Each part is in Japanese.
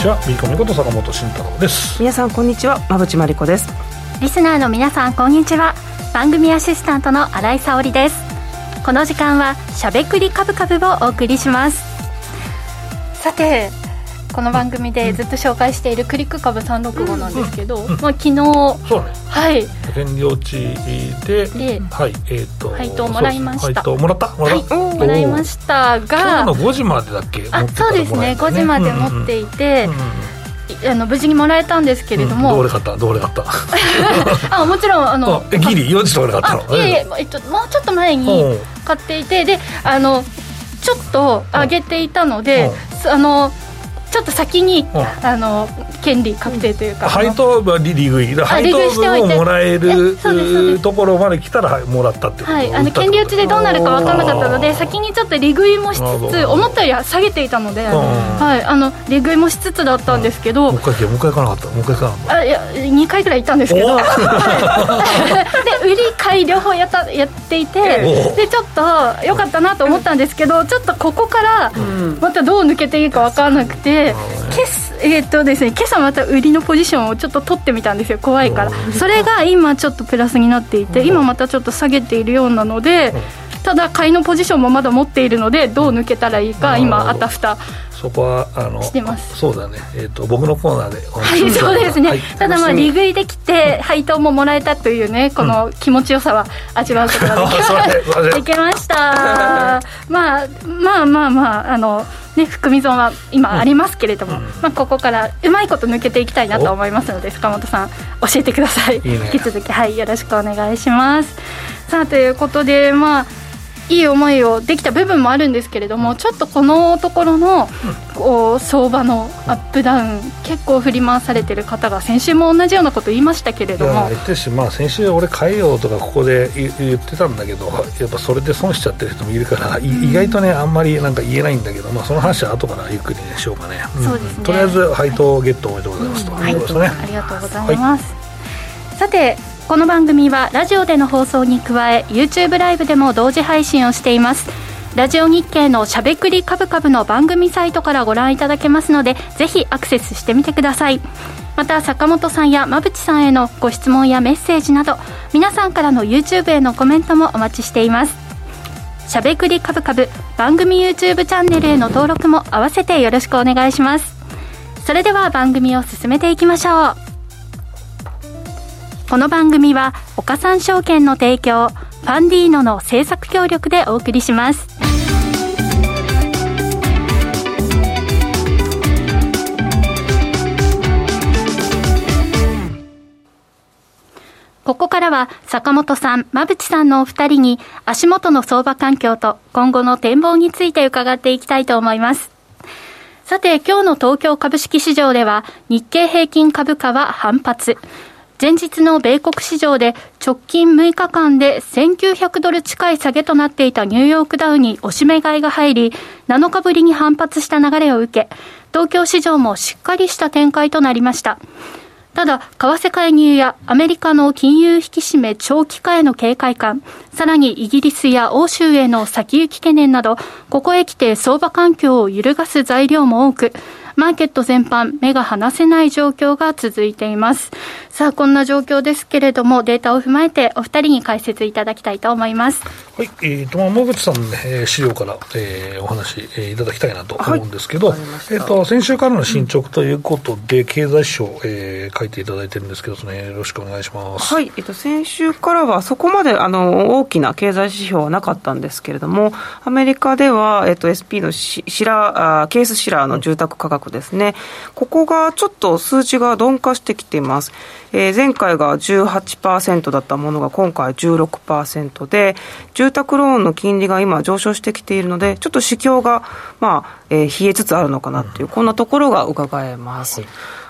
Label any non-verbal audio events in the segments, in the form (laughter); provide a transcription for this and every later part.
ちは。ビーコミこと坂本慎太郎です。皆さんこんにちは。馬淵真理子です。リスナーの皆さんこんにちは。番組アシスタントの新井沙織です。この時間はしゃべくりカブカブをお送りします。さてこの番組でずっと紹介しているクリック株365なんですけど、まあ、昨日そうね。はい。占領地でではいえっ、と配当もらいました。配当もらった？もらいもらいました今が日の5時までだっけ？あそうですね。5時まで持っていて、あの無事にもらえたんですけれども、うん。どれ買った？どれ買った？(laughs) あもちろんあのあえギリ？4時とかで買ったの？あいえいえ、えっと、もうちょっと前にうん。買っていてであのちょっと上げていたので、あのちょっと先に、うん。あの権利確定というか、配当は利利食いだ配利当食いしておいて。分をもらえるところまで来たらはいもらったってこと？はい、あの権利打ちでどうなるか分からなかったので先にちょっと利食いもしつつ思ったよりは下げていたので、ん。はい、あの利食いもしつつだったんですけど、もう一回もう一回行かなかった？もう一回行かなかった？あいや2回ぐらい行ったんですけど。(laughs) で売り買い両方やったやっていておでちょっと良かったなと思ったんですけどちょっとここからまたどう抜けていいか分からなくて今朝えーっとですね、今朝また売りのポジションをちょっと取ってみたんですよ怖いから。それが今ちょっとプラスになっていて今またちょっと下げているようなのでただ買いのポジションもまだ持っているのでどう抜けたらいいか今あたふたそこはあのしてます。そうだね。えっ、と僕のコーナーではい、そうですね、はい。ただまあ利食い。できて配当ももらえたというねこの気持ちよさは味わうことができま (laughs) した。(laughs) まあまあまあまああのね含み損は今ありますけれども、まあ、ここからうまいこと抜けていきたいなと思いますので坂本さん教えてくださいね。引き続き。はいよろしくお願いします。さあということでまあいい思いをできた部分もあるんですけれどもちょっとこのところのこう相場のアップダウン結構振り回されてる方が先週も同じようなこと言いましたけれども。言ってるし、まあ、先週俺変えようとかここで言言ってたんだけどやっぱそれで損しちゃってる人もいるから、い意外とねあんまりなんか言えないんだけど、まあ、その話は後からゆっくりねしようかね、とりあえず配当ゲットおめでとうございますと、はい。いうことですね。ありがとうございます、さてこの番組はラジオでの放送に加え YouTube ライブでも同時配信をしています。ラジオ日経のしゃべくりカブカブの番組サイトからご覧いただけますのでぜひアクセスしてみてください。また坂本さんや馬淵さんへのご質問やメッセージなど皆さんからの YouTube へのコメントもお待ちしています。しゃべくりカブカブ番組 YouTube チャンネルへの登録も合わせてよろしくお願いします。それでは番組を進めていきましょう。この番組は岡三証券の提供ファンディーノの制作協力でお送りしますここからは坂本さん、馬淵さんのお二人に足元の相場環境と今後の展望について伺っていきたいと思います。さて、今日の東京株式市場では日経平均株価は反発。前日の米国市場で直近6日間で1900ドル近い下げとなっていたニューヨークダウに押し目買いが入り、7日ぶりに反発した流れを受け、東京市場もしっかりした展開となりました。ただ、為替介入やアメリカの金融引き締め長期化への警戒感、さらにイギリスや欧州への先行き懸念など、ここへ来て相場環境を揺るがす材料も多く、マーケット全般、目が離せない状況が続いています。さあ、こんな状況ですけれども、データを踏まえてお二人に解説いただきたいと思います。はい、えーと、まあ、野口さんのね、えー資料から、えーお話、えーいただきたいなと思うんですけど、はいえっ、と、先週からの進捗ということで、経済指標、えー書いていただいてるんですけど、その辺よろしくお願いします。はい、えっと、先週からはそこまであの大きな経済指標はなかったんですけれども、アメリカでは、えっと、SP のシシラケースシラーの住宅価格ですね、ここがちょっと数値が鈍化してきています。えー前回が18%だったものが今回16%で、住宅ローンの金利が今上昇してきているので、ちょっと市況が、まあえー冷えつつあるのかなっていう、こんなところが伺えます。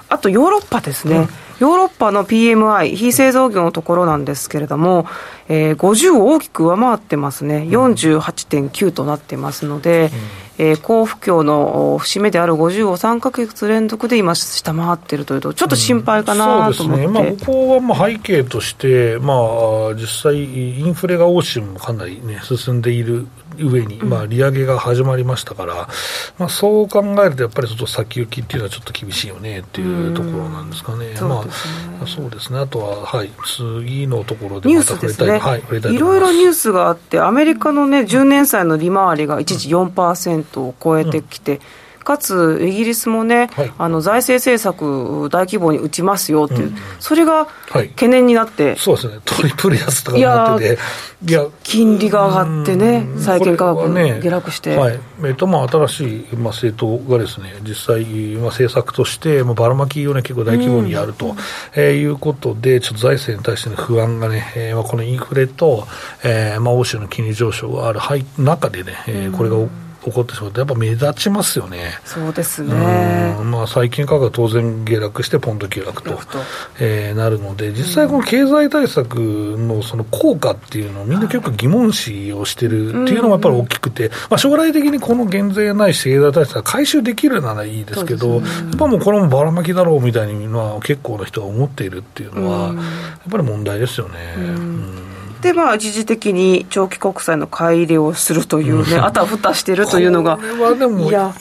あとヨーロッパですね、ヨーロッパの PMI、非製造業のところなんですけれども、えー、50を大きく上回ってますね、48.9となってますので、うん、えー、好不況の節目である50を3か月連続で今、下回ってるというと、ちょっと心配かなと思って、うん、そうですね、まあ、ここはまあ背景として、まあ、実際、インフレが欧州もかなり、ね、進んでいる上に、まあ、利上げが始まりましたから、まあ、そう考えると、やっぱりちょっと先行きっていうのはちょっと厳しいよねっていうところなんですかね。まあ、そうですね。あとは、はい、次のところでまた触れたい、はい、ろいろニュースがあって、アメリカのね、10年債の利回りが一時4%を超えてきて、うんかつイギリスもね、はい、あの財政政策大規模に打ちますよっていう、うん、それが懸念になって、はい、そうですね、トリプル安とかになってて、いや金利が上がってね、債券価格下落して。はい。えーとまあ、新しい、まあ、政党がですね実際、まあ、政策として、まあ、ばらまきを、ね、結構大規模にやると、えー、いうことで、ちょっと財政に対しての不安がね、えーまあ、このインフレと、えーまあ、欧州の金利上昇がある中でね、えー、これが起こってしまうと、やっぱ目立ちますよね。そうですね。まあ、債券価格は当然下落して、ポンド下落と、えー、なるので、実際この経済対策のその効果っていうのをみんな結構疑問視をしてるっていうのもやっぱり大きくて、まあ、将来的にこの減税ないし経済対策が回収できるならいいですけど、ね、やっぱもうこれもばらまきだろうみたいに、まあ、結構な人が思っているっていうのは、やっぱり問題ですよね。うんで、まあ、一時的に長期国債の買い入れをするというね、あたふたしてるというのが。これはでも、意外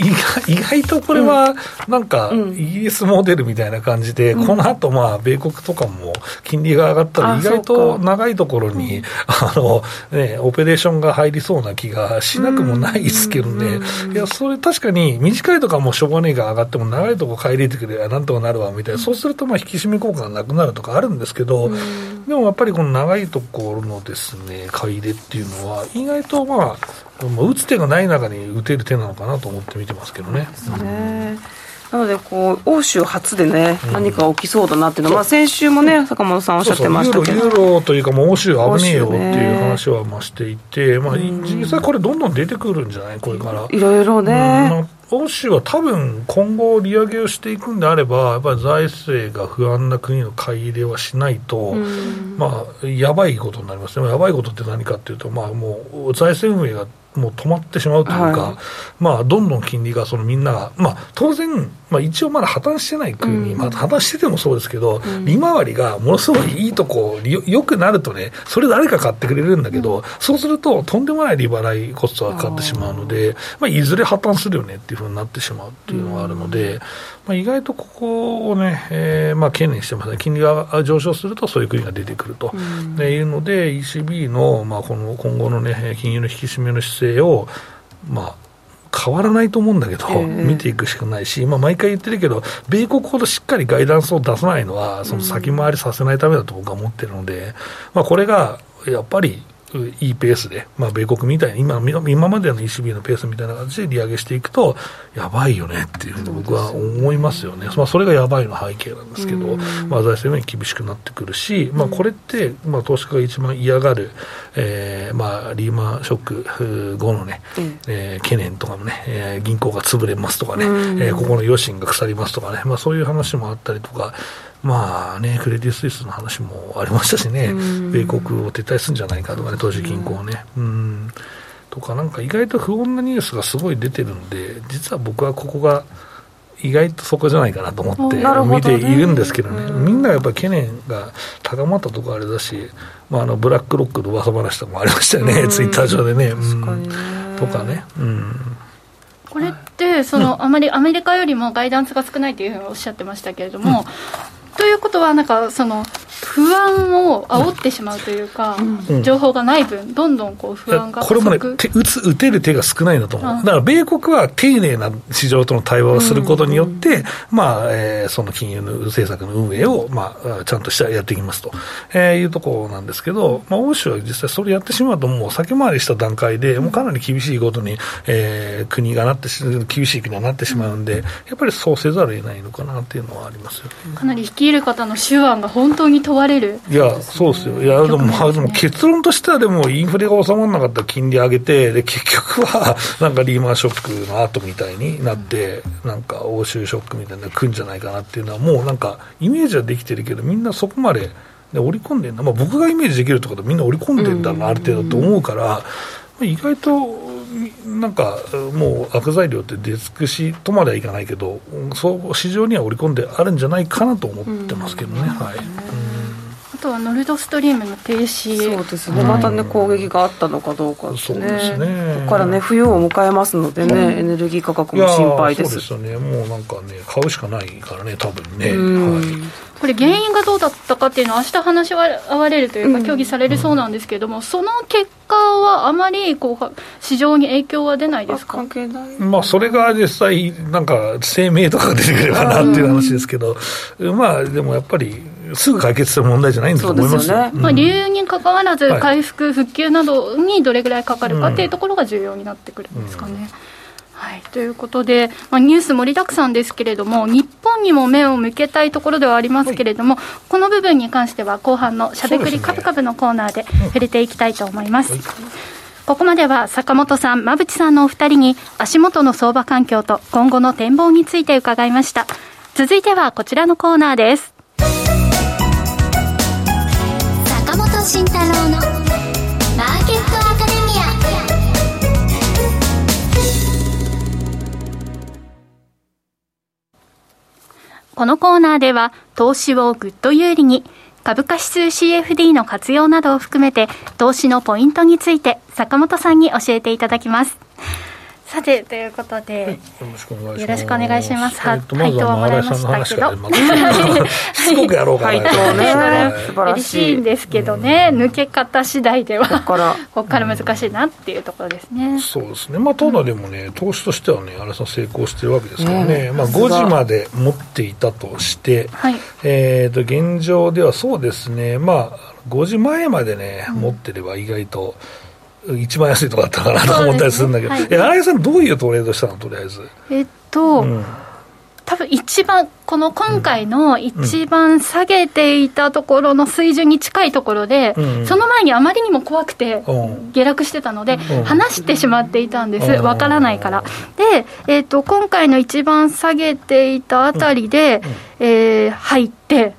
意外とこれは、なんか、イギリスモデルみたいな感じで、うん、この後まあ米国とかも金利が上がったら、意外と長いところに、あの、ね、オペレーションが入りそうな気がしなくもないですけどね、いや、それ確かに、短いとかもしょうがねえが上がっても、長いとこ買い入れてくればなんとかなるわみたいな、そうするとまあ引き締め効果がなくなるとかあるんですけど、でもやっぱりこの長いところのですね、買い入れっていうのは、意外とまあ、打つ手がない中に打てる手なのかなと思って見てますけどね。ね。なのでこう、欧州初でね、うん、何か起きそうだなっていうのは、まあ、先週もね、坂本さんおっしゃってましたけど。ユーロユーロというか、もう欧州危ねえよっていう話はましていて、まあ、実際これ、どんどん出てくるんじゃない、これから。いろいろね。うん欧州は多分今後、利上げをしていくんであれば、やっぱり財政が不安な国の買い入れはしないと、まあ、やばいことになりますね、やばいことって何かっていうと、まあ、もう財政運営がもう止まってしまうというか、はい、まあ、どんどん金利がそのみんなが、まあ、当然、まあ、一応まだ破綻してない国、うん、まあ、破綻しててもそうですけど、うん、利回りがものすごいいいとこよ、よくなるとね、それ誰か買ってくれるんだけど、うん、そうすると、とんでもない利払いコストがかかってしまうので、まあ、いずれ破綻するよねっていうふうになってしまうっていうのがあるので、まあ、意外とここをね、えー、まあ懸念してますね、金利が上昇すると、そういう国が出てくると、うん、いうので、ECB の,、まあこの今後の、ね、金融の引き締めの姿勢を、まあ、変わらないと思うんだけど、えー、見ていくしかないし、まあ、毎回言ってるけど、米国ほどしっかりガイダンスを出さないのは、その先回りさせないためだと僕は思ってるので、まあ、これがやっぱりいいペースで、まあ、米国みたいに今、今までの ECB のペースみたいな感じで利上げしていくと、やばいよねっていうふうに僕は思いますよね、まあ、それがやばいの背景なんですけど、まあ、財政面厳しくなってくるし、まあ、これって、まあ、投資家が一番嫌がる、えーまあ、リーマンショック後のね、えー、懸念とかもね、えー、銀行が潰れますとかね、えー、ここの余震が腐りますとかね、まあ、そういう話もあったりとか、まあね、クレディ・スイスの話もありましたしね、米国を撤退するんじゃないかとかね、投資銀行ね。うん。とか、なんか意外と不穏なニュースがすごい出てるんで、実は僕はここが意外とそこじゃないかなと思って見ているんですけどね、どねみんなやっぱ懸念が高まったところあれだし、まあ、あのブラックロックの噂話とかもありましたよね、ツイッター上でね。とかね。うん。これってその、あまりアメリカよりもガイダンスが少ないというふうにおっしゃってましたけれども、ということはなんかその不安を煽ってしまうというか、うん、情報がない分、どんどんこう不安がこれもね打つ、打てる手が少ないんだと思う、だから米国は丁寧な市場との対話をすることによって、うん、まあえー、その金融の政策の運営を、まあ、ちゃんとしたやっていきますと、えー、いうところなんですけど、まあ、欧州は実際それやってしまうと、もう先回りした段階で、もうかなり厳しいことに、えー、国がなってし、厳しい国がなってしまうんで、やっぱりそうせざるを得ないのかなっていうのはありますよ、ね、かなり率いる方の手腕が本当に問われる。いや、そうですよ、いやでも、まあ、でも結論としては、でもインフレが収まらなかったら金利上げて、で結局は (laughs) なんかリーマンショックの後みたいになって、なんか欧州ショックみたいなのが来るんじゃないかなっていうのは、もうなんか、イメージはできてるけど、みんなそこまでで織り込んでんだ、まあ、僕がイメージできるってことはみんな織り込んでんだな、ある程度と思うから、意外となんかもう悪材料って出尽くしとまではいかないけど、そう市場には織り込んであるんじゃないかなと思ってますけどね。はい、あとはノルドストリームの停止。そうですね、またね、攻撃があったのかどうかですね、ですね。ここからね、冬を迎えますのでね、エネルギー価格も心配です。そうですよね、もうなんかね、買うしかないからね、多分ね。はい。これ、原因がどうだったかっていうのは、明日話し合われるというか、協議されるそうなんですけれども、うん、その結果はあまりこう市場に影響は出ないですか？関係ない、まあ、それが実際、なんか声明とかが出てくればなっていう話ですけど、うん、まあ、でもやっぱり、すぐ解決する問題じゃないんだと思いますね、まあ、理由にかかわらず、回復、復旧などにどれぐらいかかるかっていうところが重要になってくるんですかね。うん。はい、ということで、まあ、ニュース盛りだくさんですけれども、日本にも目を向けたいところではありますけれども、はい、この部分に関しては、後半のしゃべくりカブカブのコーナーで触れていきたいと思います。ここまでは坂本さん、馬淵さんのお二人に足元の相場環境と今後の展望について伺いました。続いてはこちらのコーナーです。慎太郎のマーケットアカデミアこのコーナーでは投資をぐっと有利に株価指数 CFD の活用などを含めて投資のポイントについて坂本さんに教えていただきます。さてということで、はい、よろしくお願いします。はい、配当はもらいましたけど、すご (laughs) くやろうかな。ね、嬉しいんですけどね、抜け方次第ではこ (laughs) こから難しいなっていうところですね。そうですね。まあただでもね、投資としてはね、新井さん成功してるわけですからね。まあ5時まで持っていたとして、はい、えっと現状ではそうですね。まあ5時前までね、持ってれば意外と。一番安いとこだったかなと思ったりするんだけど、ね。はい、新井さん、どういうトレードしたの、とりあえず。えっと、うん、多分一番、この今回の一番下げていたところの水準に近いところで、うん。その前にあまりにも怖くて、下落してたので、離してしまっていたんです、わからないから。で、えーと、今回の一番下げていたあたりで、うん、えー、入って、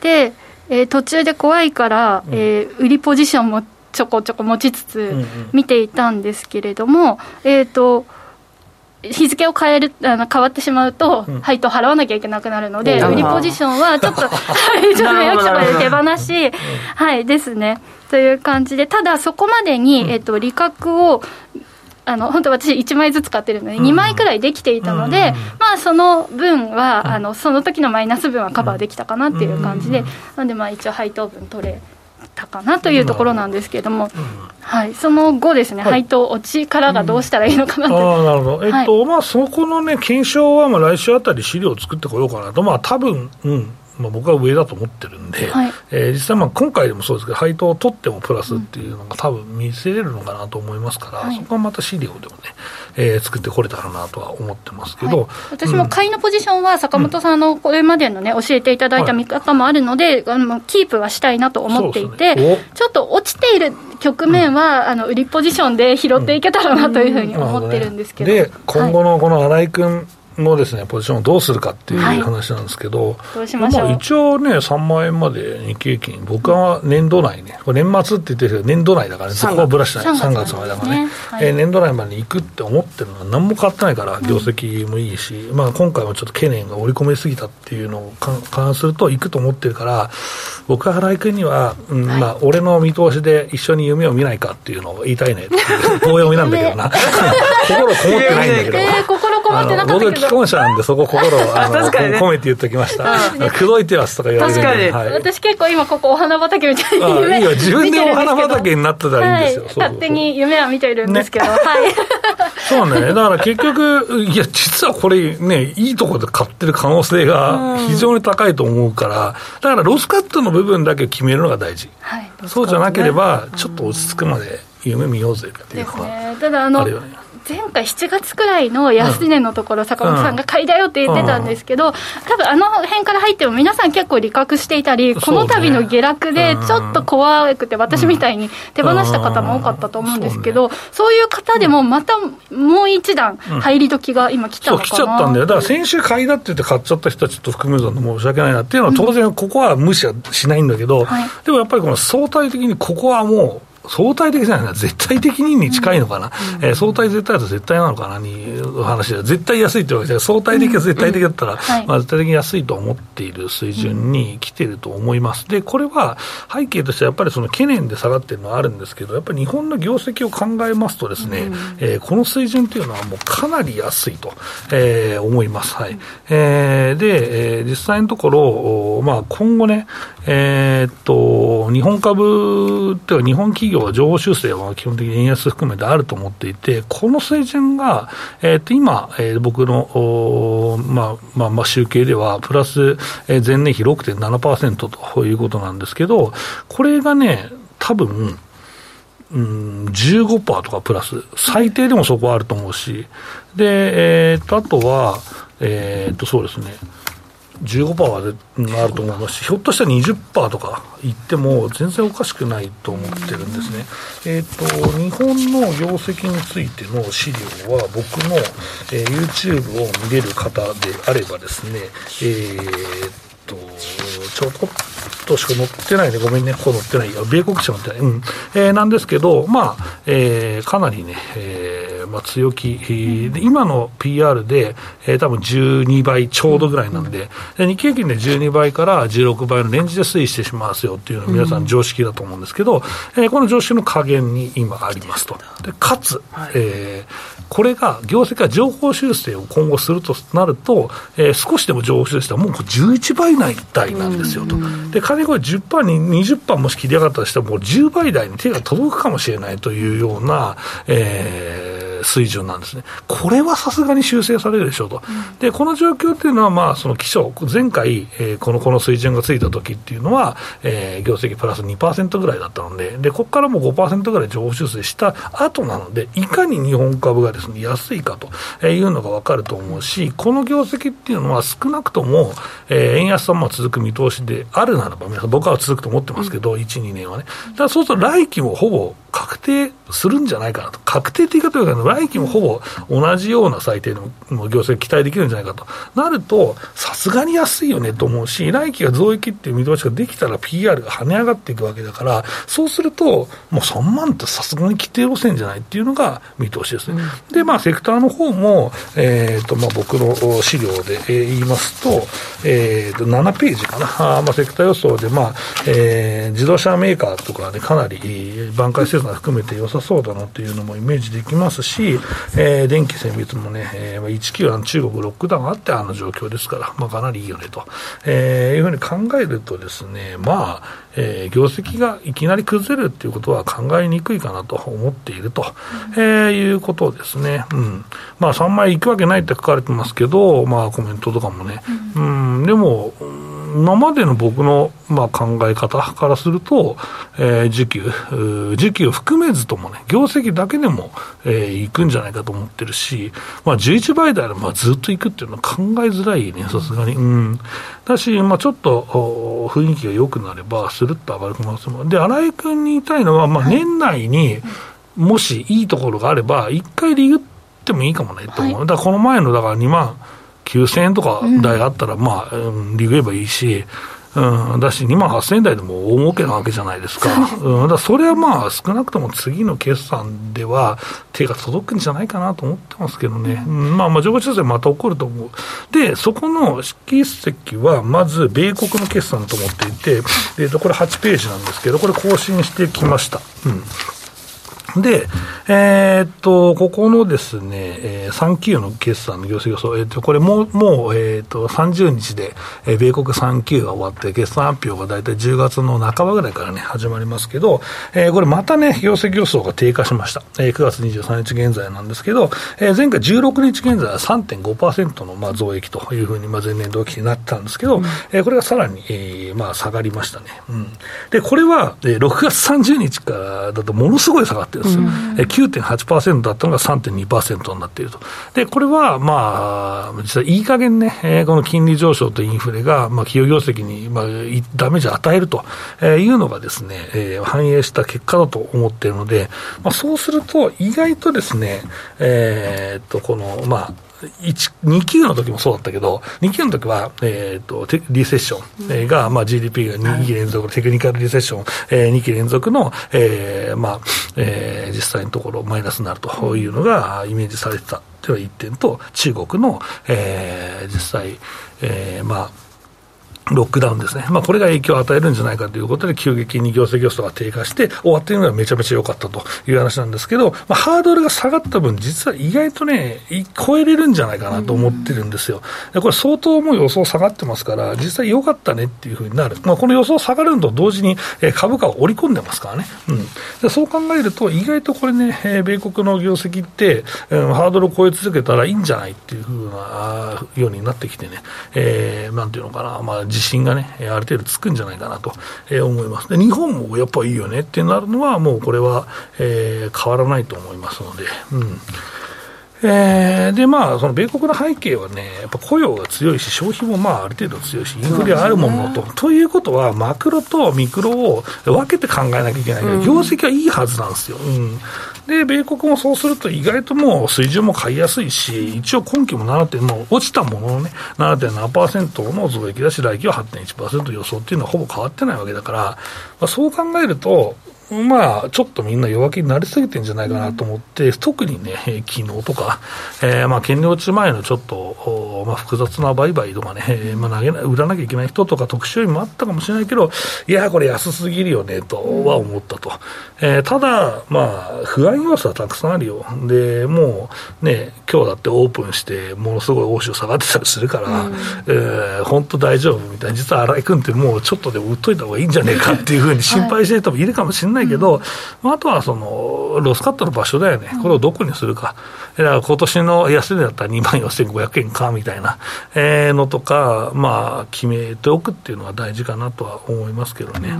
で、えー、途中で怖いから、えー、売りポジションもちょこちょこ持ちつつ見ていたんですけれども、うんうん、えっ、ー、と日付を変えるあの変わってしまうと、配当払わなきゃいけなくなるので、売りポジションはちょっと、ちょっと (laughs) 役所まで手放し、はいですね、という感じで、ただそこまでに、えっと、利確を、あの本当、私、1枚ずつ買ってるので、2枚くらいできていたので、まあ、その分は、あのその時のマイナス分はカバーできたかなっていう感じで、なんで、まあ、一応、配当分取れ。たかなというところなんですけれども、はい、その後ですね、はい、配当落ちからがどうしたらいいのかなと、うん、あなるほど、えっと、はい、まあ、そこのね、検証はまあ来週あたり資料を作ってこようかなと、まあ多分うんまあ、僕は上だと思ってるんで、はい、えー、実際、今回でもそうですけど、配当を取ってもプラスっていうのが、多分見せれるのかなと思いますから、はい、そこはまた資料でもね、えー、作ってこれたらなとは思ってますけど、はい、私も買いのポジションは、坂本さんのこれまでのね、教えていただいた見方もあるので、あのキープはしたいなと思っていて、ね、ちょっと落ちている局面は、うん、あの売りポジションで拾っていけたらなというふうに思ってるんですけど。うんね、で、今後のこの新井君、のですね、ポジションをどうするかっていう話なんですけど、一応ね、3万円まで日経金、僕は年度内ね、これ年末って言ってるけど、年度内だからね、そこはぶらしてない、3月。までだからね、はい、えー、年度内まで行くって思ってるのは、何も変わってないから、業績もいいし、うん、まあ、今回もちょっと懸念が織り込みすぎたっていうのを勘案すると、行くと思ってるから、僕は原井君には、うん、まあ、俺の見通しで一緒に夢を見ないかっていうのを言いたいねっていう、(laughs) 遠読みなんだけどな、(laughs) 心こもってないんだけど、えー、心こもってなかったけど。僕、既婚者なんで、そこ心をあの、ね、込めて言っておきました。口説いてますとか言われる確かに、はい、私結構今ここお花畑みたいに夢いいよ。(laughs) 自分でお花畑になってたらいいんですよ、はい、勝手に夢は見ているんですけど、ね、はい。(laughs) そうね。だから結局いや実はこれねいいところで買ってる可能性が非常に高いと思うから、だからロスカットの部分だけ決めるのが大事、はい、そうじゃなければちょっと落ち着くまで夢見ようぜっていうのは、ね、ただあの、前回7月くらいの安値のところ、坂本さんが買いだよって言ってたんですけど、多分あの辺から入っても皆さん結構利確していたり、この度の下落でちょっと怖くて、私みたいに手放した方も多かったと思うんですけど、そういう方でもまたもう一段入り時が今来たのかな、そう来ちゃったんだよ。だから先週買いだって言って買っちゃった人はちょっと含めず申し訳ないなっていうのは当然ここは無視はしないんだけど、でもやっぱりこの相対的にここはもう、相対的じゃないな、絶対的にに近いのかな、うん、えー、相対絶対だと絶対なのかなに話で、絶対安いってわけじゃ相対的は絶対的だったら、うん。うんまあ、絶対的に安いと思っている水準に来てると思います。で、これは背景としてやっぱりその懸念で下がってるのはあるんですけど、やっぱり日本の業績を考えますとですね、うん、えー、この水準というのはもうかなり安いと、えー、思います。はい。えー、で、えー、実際のところ、まあ今後ね、えー、っと、日本株っていうか日本企業業は情報修正は基本的に円安含めてあると思っていて、この水準が、えー、と今、えー、僕の、まあまあ、まあ集計では、プラス、えー、前年比6.7%ということなんですけど、これがね、多分うん、15%とかプラス、最低でもそこはあると思うし、で、えー、とあとは、えー、とそうですね、15%はあると思いますし、ひょっとしたら20%とかいっても、全然おかしくないと思ってるんですね。えっ、ー、と、日本の業績についての資料は、僕の、えー、YouTube を見れる方であればですね、えーと、ちょこっとしか載ってないね、ごめんね、ここ載ってない、米国社載ってない、うん。えー、なんですけど、まあえー、かなりね、えーまあ、強気、えー、今の PR で、えー、多分12倍ちょうどぐらいなんで、で日経平均で12倍から16倍のレンジで推移してしまいますよっていうのは、皆さん常識だと思うんですけど、えー、この常識の加減に今ありますと。でかつ、えーこれが、業績が情報修正を今後するとなると、えー、少しでも情報修正したら、もう11倍台なんですよと。で、仮にこれ10%に20%もし切り上がったとしたら、もう10倍台に手が届くかもしれないというような、えー、水準なんですね、これはさすがに修正されるでしょうと、うん、でこの状況っていうのは、まあ、その基礎、前回、えー、このこの水準がついた時っていうのは、えー、業績プラス2%ぐらいだったので、でここからもう5%ぐらい情報修正した後なので、いかに日本株がです、ね、安いかというのが分かると思うし、この業績っていうのは少なくとも、えー、円安はまあ続く見通しであるならば、皆さん、僕は続くと思ってますけど、うん、1、2年はね。だからそうすると来期もほぼ確定するんじゃないかなと、確定という言い方は来期もほぼ同じような最低の業績期待できるんじゃないかと。なると、すがに安いよねと思うし、来期が増益っていう見通しができたら PR が跳ね上がっていくわけだから、そうすると、もう3万ってさすがに規定路線じゃないっていうのが見通しですね。うん、で、まあ、セクターの方も、えっ、ー、と、まあ、僕の資料で言いますと、えっ、ー、と、7ページかな。あまあ、セクター予想で、まあ、えー、自動車メーカーとかでかなり挽回せず含めて良さそうだなというのもイメージできますし、えー、電気選別もね、えー、19は中国ロックダウンあってあの状況ですから、まあ、かなりいいよねと、えー、いうふうに考えるとですね、まあ、えー、業績がいきなり崩れるっていうことは考えにくいかなと思っていると、うん、えー、いうことですね。うん。まあ3枚行くわけないって書かれてますけど、まあコメントとかもね。うん、うん、でも、今までの僕の、まあ、考え方からすると、えー、需給、需給を含めずともね、業績だけでも、えー、いくんじゃないかと思ってるし、まあ、11倍であればずっといくっていうのは考えづらいね、さすがに。うん。だし、まあ、ちょっと雰囲気が良くなれば、スルッと上がる可能性も。で、新井君に言いたいのは、まあ、年内に、もしいいところがあれば、一回リグってもいいかもね、と思う。はい、だからこの前の、だから2万、9000円とか台あったら、まあ、うん、リグえばいいし、うん、だし、2万8000円台でも大儲けなわけじゃないですか。うん、だそれはまあ、少なくとも次の決算では手が届くんじゃないかなと思ってますけどね。うん、まあ、まあ、情報修正また起こると思う。で、そこの指揮席は、まず、米国の決算と思っていて、えっ、と、これ8ページなんですけど、これ更新してきました。うん。で、えー、っと、ここのですね、えー、3級の決算の業績予想、えー、っと、これもう、もう、えー、っと、30日で、えー、米国3級が終わって、決算発表が大体10月の半ばぐらいからね、始まりますけど、えー、これまたね、業績予想が低下しました。えー、9月23日現在なんですけど、えー、前回16日現在は3.5%の、まあ、増益というふうに、まあ、前年同期になってたんですけど、うん、えー、これがさらに、えー、まあ、下がりましたね。うん。で、これは、えー、6月30日からだとものすごい下がってるです、うん、9.8%だったのが3.2%になっていると、でこれはまあ、実はいい加減ね、えー、この金利上昇とインフレが、まあ、企業業績に、まあ、ダメージを与えるというのがですね、えー、反映した結果だと思っているので、まあ、そうすると、意外とですね、えー、っと、この、まあ、2級の時もそうだったけど、2級の時は、えーと、リセッション。が、まあ、GDP が2期連続、テクニカルリセッション、えー、2期連続の、えーまあえー、実際のところマイナスになるというのがイメージされてた。というのが1点と、中国の、えー、実際、えー、まあ、ロックダウンですね、まあ、これが影響を与えるんじゃないかということで、急激に業績予想が低下して、終わっているのがめちゃめちゃ良かったという話なんですけど、まあ、ハードルが下がった分、実は意外とね、超えれるんじゃないかなと思ってるんですよ。でこれ、相当もう予想下がってますから、実際良かったねっていうふうになる、まあ、この予想下がるのと同時に、え株価を織り込んでますからね、うん、でそう考えると、意外とこれね、え米国の業績って、うん、ハードルを超え続けたらいいんじゃないっていうふうなようになってきてね、えー、なんていうのかな、まあ、自信がね、ある程度つくんじゃないかなと思います。で日本もやっぱいいよねってなるのは、もうこれは、えー、変わらないと思いますので。うんえー、で、まあ、その米国の背景はね、やっぱ雇用が強いし、消費もまあある程度強いし、インフレあるものと。ね、ということは、マクロとミクロを分けて考えなきゃいけない、うん、業績はいいはずなんですよ。うんで、米国もそうすると意外ともう水準も買いやすいし、一応今期も7点、もう落ちたもののね、7.7%の増益だし、来期は8.1%予想っていうのはほぼ変わってないわけだから、まあ、そう考えると、まあ、ちょっとみんな弱気になりすぎてるんじゃないかなと思って、うん、特にね、昨日とか、えー、まあ、権利落ち前のちょっと、まあ、複雑な売買とかね、えー、まあ、投げな売らなきゃいけない人とか特殊よりもあったかもしれないけど、いや、これ安すぎるよね、とは思ったと。えー、ただ、まあ、不安要素はたくさんあるよ。で、もう、ね、今日だってオープンして、ものすごい欧州下がってたりするから、うん、えー、本当大丈夫みたいな、実は新井君ってもうちょっとでも売っといた方がいいんじゃねえかっていうふうに心配してる人もいるかもしれないないけど、まあ、あとはそのロスカットの場所だよね、これをどこにするか、だから今年の安値だったら2万4500円かみたいな、えー、のとか、まあ、決めておくっていうのは大事かなとは思いますけどね。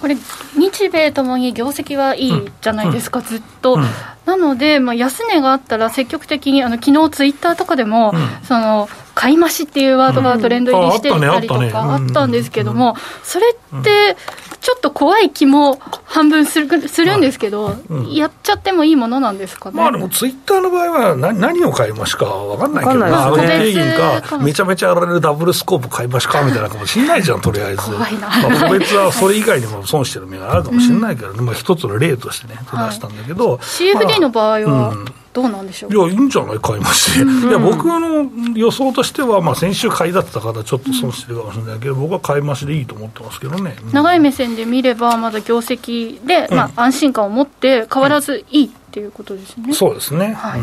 これ日米ともに業績はいいじゃないですか、ずっと。なので、まあ、安値があったら積極的に、あの昨日ツイッターとかでも、その買い増しっていうワードがトレンド入りしてたりとかあったんですけども、それって、ちょっと怖い気も半分するするんですけど、うん、やっちゃってもいいものなんですかね？まあでも、ツイッターの場合は何何を買いますか？分かんないけどな、アメリカか、めちゃめちゃやられるダブルスコープ買いますか？みたいなかもしれないじゃん、とりあえず。まあ、個別はそれ以外にも損してる面があるかもしれないけど、ね、うん、まあ一つの例としてね、出したんだけど。はい、CFD の場合は、どうなんでしょう？いや、いいんじゃない、買いまし。て、うん、いや僕の予想としては、まあ、先週買いだった方、ちょっと損してるかもしれないけど、僕は買い増しでいいと思ってますけどね、うん、長い目線で見れば、まだ業績で、まあ、安心感を持って、変わらずいいっていうことですね。そうですね、はい。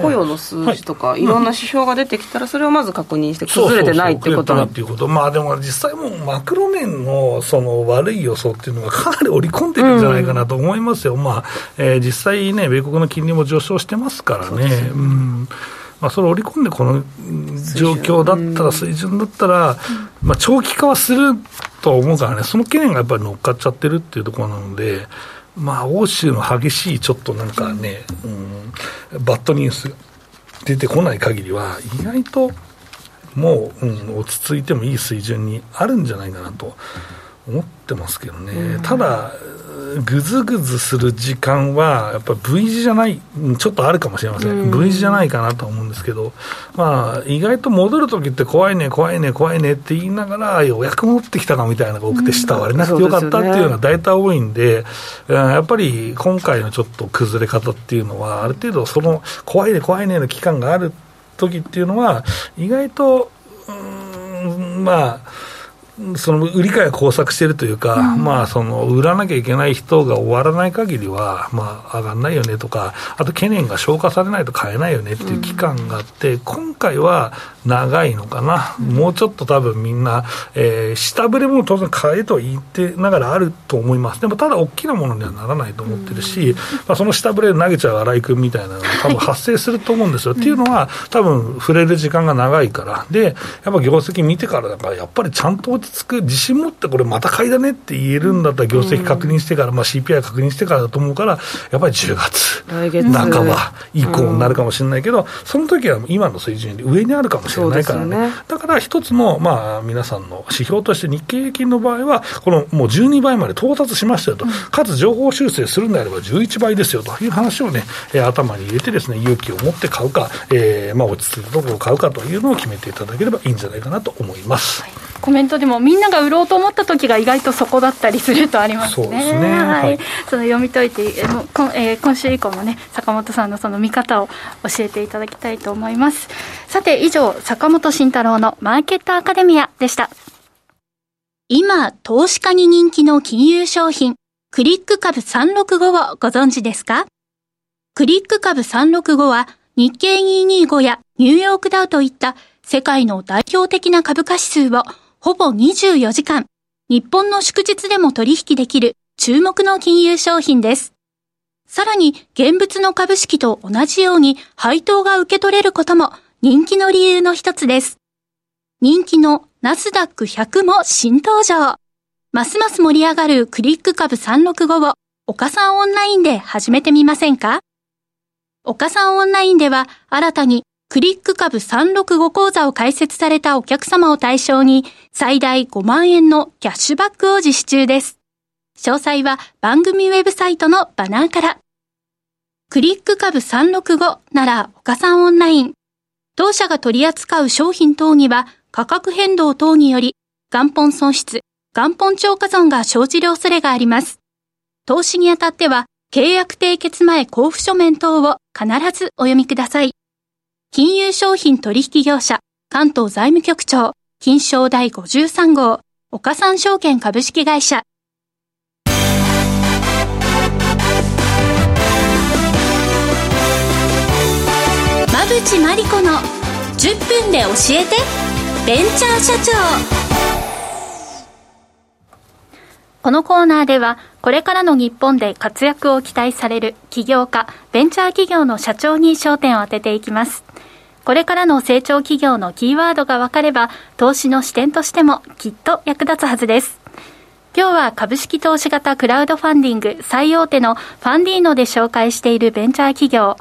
雇用の数字とか、い、ろんな指標が出てきたら、それをまず確認して、崩れてないってことなんていうこと、まあでも実際もう、マクロ面のその悪い予想っていうのがかなり織り込んでるんじゃないかなと思いますよ、うん、まあえー、実際ね、米国の金利も上昇してますからね。ううん。まあ、それを織り込んで、この状況だったら、水準だったら、まあ、長期化はすると思うからね、その懸念がやっぱり乗っかっちゃってるっていうところなので、まあ、欧州の激しいちょっとなんかね、うん、バッドニュース出てこない限りは、意外ともう、うん、落ち着いてもいい水準にあるんじゃないかなと思ってますけどね、ただ、ぐずぐずする時間は、やっぱ V 字じゃない、ちょっとあるかもしれません、V 字じゃないかなと思うんですけど、まあ、意外と戻るときって、怖いね、怖いね、怖いねって言いながら、ようやく戻ってきたかみたいなのが多くて、下割れなくてよかったっていうのが大体多いんで、やっぱり今回のちょっと崩れ方っていうのは、ある程度、その怖いね、怖いねの期間がある時っていうのは、意外と、うん、まあ、その売り買いが交錯しているというか、うん、まあ、その売らなきゃいけない人が終わらない限りは、まあ、上がらないよねとか、あと懸念が消化されないと買えないよねっていう期間があって、うん、今回は長いのかな、うん、もうちょっと多分みんな、えー、下振れも当然買えと言ってながらあると思います、でもただ、大きなものにはならないと思ってるし、まあ、その下振れ投げちゃう新井君みたいなのが多分発生すると思うんですよ。っていうのは、多分触れる時間が長いから、で、やっぱ業績見てからだから、やっぱりちゃんと落ちつく、自信持ってこれまた買いだねって言えるんだったら、業績確認してから、まあ、CPI 確認してからだと思うから、やっぱり10月半ば以降になるかもしれないけど、その時は今の水準より上にあるかもしれないからね、ね。だから一つの、まあ、皆さんの指標として、日経平均の場合は、このもう12倍まで到達しましたよと、かつ情報修正するんであれば11倍ですよという話をね、えー、頭に入れてですね、勇気を持って買うか、えーまあ、落ち着いたところを買うかというのを決めていただければいいんじゃないかなと思います。はいコメントでもみんなが売ろうと思った時が意外とそこだったりするとありますね。そうですね。はい。その読み解いて、えーこえー、今週以降もね、坂本さんのその見方を教えていただきたいと思います。さて、以上、坂本慎太郎のマーケットアカデミアでした。今、投資家に人気の金融商品、クリック株365をご存知ですか？クリック株365は日経225やニューヨークダウといった世界の代表的な株価指数をほぼ24時間、日本の祝日でも取引できる注目の金融商品です。さらに、現物の株式と同じように配当が受け取れることも人気の理由の一つです。人気のナスダック100も新登場。ますます盛り上がるクリック株365を岡さんオンラインで始めてみませんか？岡さんオンラインでは新たにクリック株365講座を開設されたお客様を対象に最大5万円のキャッシュバックを実施中です。詳細は番組ウェブサイトのバナーから。クリック株365なら岡さんオンライン。当社が取り扱う商品等には価格変動等により元本損失、元本超過損が生じる恐れがあります。投資にあたっては契約締結前交付書面等を必ずお読みください。金融商品取引業者、関東財務局長、金賞第53号、岡三証券株式会社。馬淵真理子の10分で教えて、ベンチャー社長。このコーナーでは、これからの日本で活躍を期待される起業家、ベンチャー企業の社長に焦点を当てていきます。これからの成長企業のキーワードが分かれば、投資の視点としてもきっと役立つはずです。今日は株式投資型クラウドファンディング最大手のファンディーノで紹介しているベンチャー企業、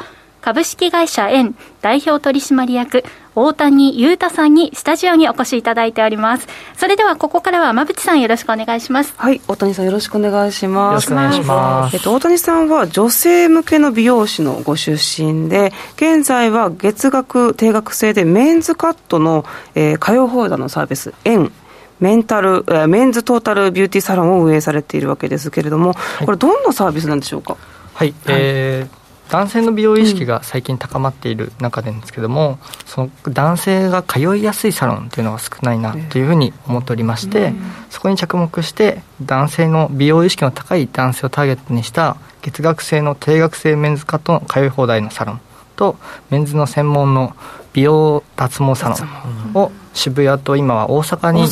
株式会社円代表取締役大谷裕太さんにスタジオにお越しいただいております。それではここからは馬淵さんよろしくお願いします。はい大谷さんよろしくお願いします。よろしくお願いします、えっと、大谷さんは女性向けの美容師のご出身で現在は月額定額制でメンズカットの、えー、通い放題のサービス円メンタル、えー、メンズトータルビューティーサロンを運営されているわけですけれども、はい、これどんなサービスなんでしょうか？はい、はい、えー男性の美容意識が最近高まっている中でですけども、その男性が通いやすいサロンというのが少ないなというふうに思っておりまして、そこに着目して男性の美容意識の高い男性をターゲットにした月額制の定額制メンズカットの通い放題のサロンとメンズの専門の美容脱毛サロンを渋谷と今は大阪に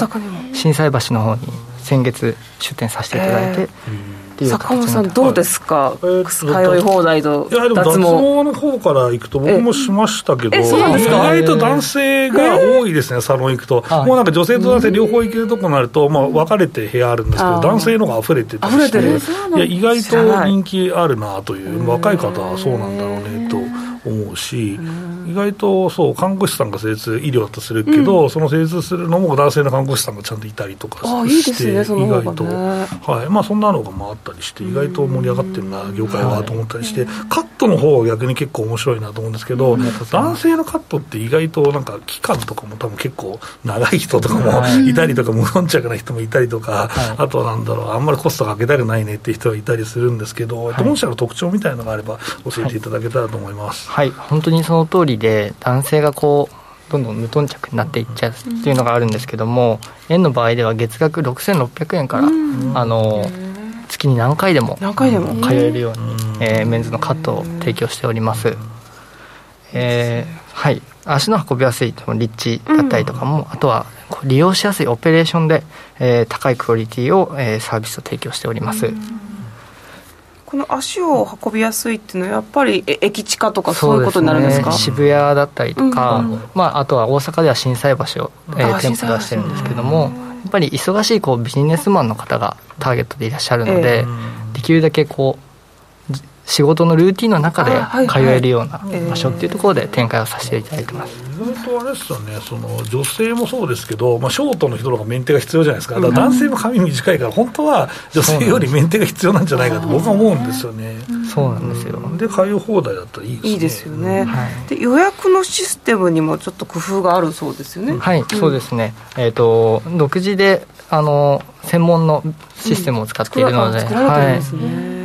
心斎橋の方に先月出店させていただいて、ていう坂本さんどうですか、えー、通い放題といやでも脱毛。の方から行くと僕もしましたけど、意外と男性が多いですね、サロン行くと、もうなんか女性と男性両方行けるとこになると、まあ、分かれて部屋あるんですけど、男性の方が溢れてたりして。いや意外と人気あるなという。若い方はそうなんだろうね。と思うし、意外とそう看護師さんが施術医療だとするけど、うん、その施術するのも男性の看護師さんがちゃんといたりとかして、ね、意外と、はい。まあ、そんなのが回ったりして、意外と盛り上がってるな、業界はと思ったりして、カットの方は逆に結構面白いなと思うんですけど、男性のカットって意外となんか期間とかも多分結構長い人とかもいたりとか、無頓着な人もいたりとか、あとはなんだろう、あんまりコストかけたくないねっていう人がいたりするんですけど、当社の特徴みたいなのがあれば教えていただけたらと思います。はい、本当にその通りで男性がこうどんどん無頓着になっていっちゃうっていうのがあるんですけども、円の場合では月額6600円から、あの月に何回でも通えるように、えー、メンズのカットを提供しております、えー、はい。足の運びやすい立地だったりとかも、あとは利用しやすいオペレーションで、えー、高いクオリティを、えー、サービスを提供しております、この足を運びやすいっていうのはやっぱり駅地下とかそういうことになるんですか、ね、渋谷だったりとか、うん。うん、まあ、あとは大阪では心斎橋を、えー、店舗出してるんですけどもっぱり忙しいこうビジネスマンの方がターゲットでいらっしゃるので、ええ。できるだけこうじ仕事のルーティンの中で通えるようなええ場所っていうところで展開をさせていただいてます、意外とあれですよね、その女性もそうですけど、まあ、ショートの人の方がメンテが必要じゃないですか、だから男性も髪短いから、本当は女性よりメンテが必要なんじゃないかと僕は思うんですよね。そうなんですよ、で、通い放題だったらいいですね。いいですよね、はい。で予約のシステムにもちょっと工夫があるそうですよね、はい、そうですね、えー、と独自であの専門のシステムを使っているので、作ら作られてるんはい。です、ね、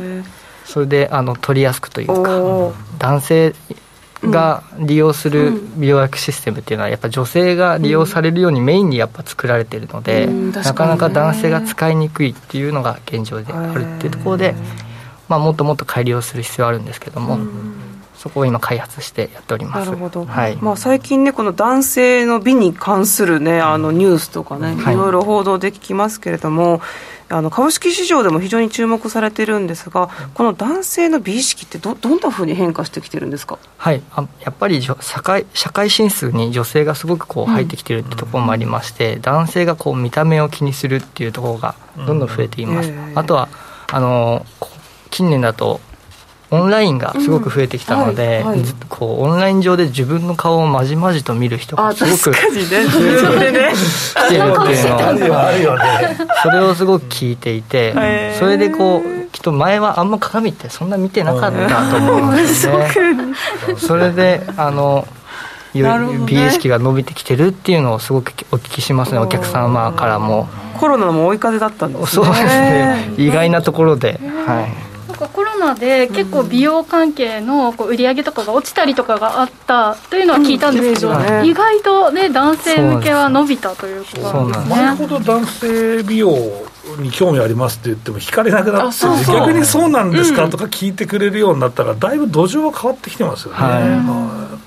それであの取りやすくというか男性が利用する美容薬システムっていうのはやっぱ女性が利用されるようにメインにやっぱ作られているので、うん確かにね。なかなか男性が使いにくいっていうのが現状であるっていうところで、まあ、もっともっと改良する必要はあるんですけども、そこを今開発してやっております。なるほど、はい。まあ、最近ねこの男性の美に関するねあのニュースとかね、はい。いろいろ報道で聞きますけれどもあの株式市場でも非常に注目されてるんですがこの男性の美意識ってどどんなふうに変化してきてるんですか？はい、あやっぱり社会社会進出に女性がすごくこう入ってきてるってところもありまして、男性がこう見た目を気にするっていうところがどんどん増えています、うん。ええあとはあのこ近年だとオンラインがすごく増えてきたので、うんはいはいずこうオンライン上で自分の顔をまじまじと見る人あがすごく確かにね。自分でね。来てるっていうのあるよ、あるよね。それをすごく聞いていて、へー。それでこうきっと前はあんま鏡ってそんな見てなかったと思うんですよね、それであのよなるほどね。美意識が伸びてきてるっていうのをすごくお聞きしますねお客様からも。コロナも追い風だったんですね。そうですね。意外なところで、はいナで結構美容関係のこう売り上げとかが落ちたりとかがあったというのは聞いたんですけど、うんね意外とね男性向けは伸びたということなんです。ね。前ほど男性美容に興味ありますって言っても惹かれなくなってあそうそう。逆にそうなんですかとか聞いてくれるようになったからだいぶ土壌は変わってきてますよね、はい。は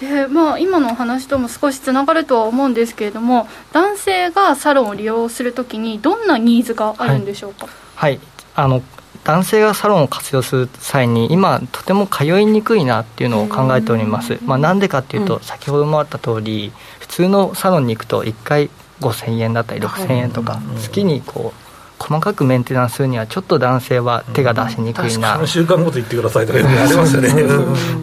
でまあ、今のお話とも少しつながるとは思うんですけれども男性がサロンを利用するときにどんなニーズがあるんでしょうか、はい。あの男性がサロンを活用する際に今とても通いにくいなっていうのを考えております、まあ、なんでかっていうと、先ほどもあった通り普通のサロンに行くと1回5000円だったり6000円とか月にこう細かくメンテナンスするにはちょっと男性は手が出しにくいな、3週間ごと言ってくださいとかありますよね、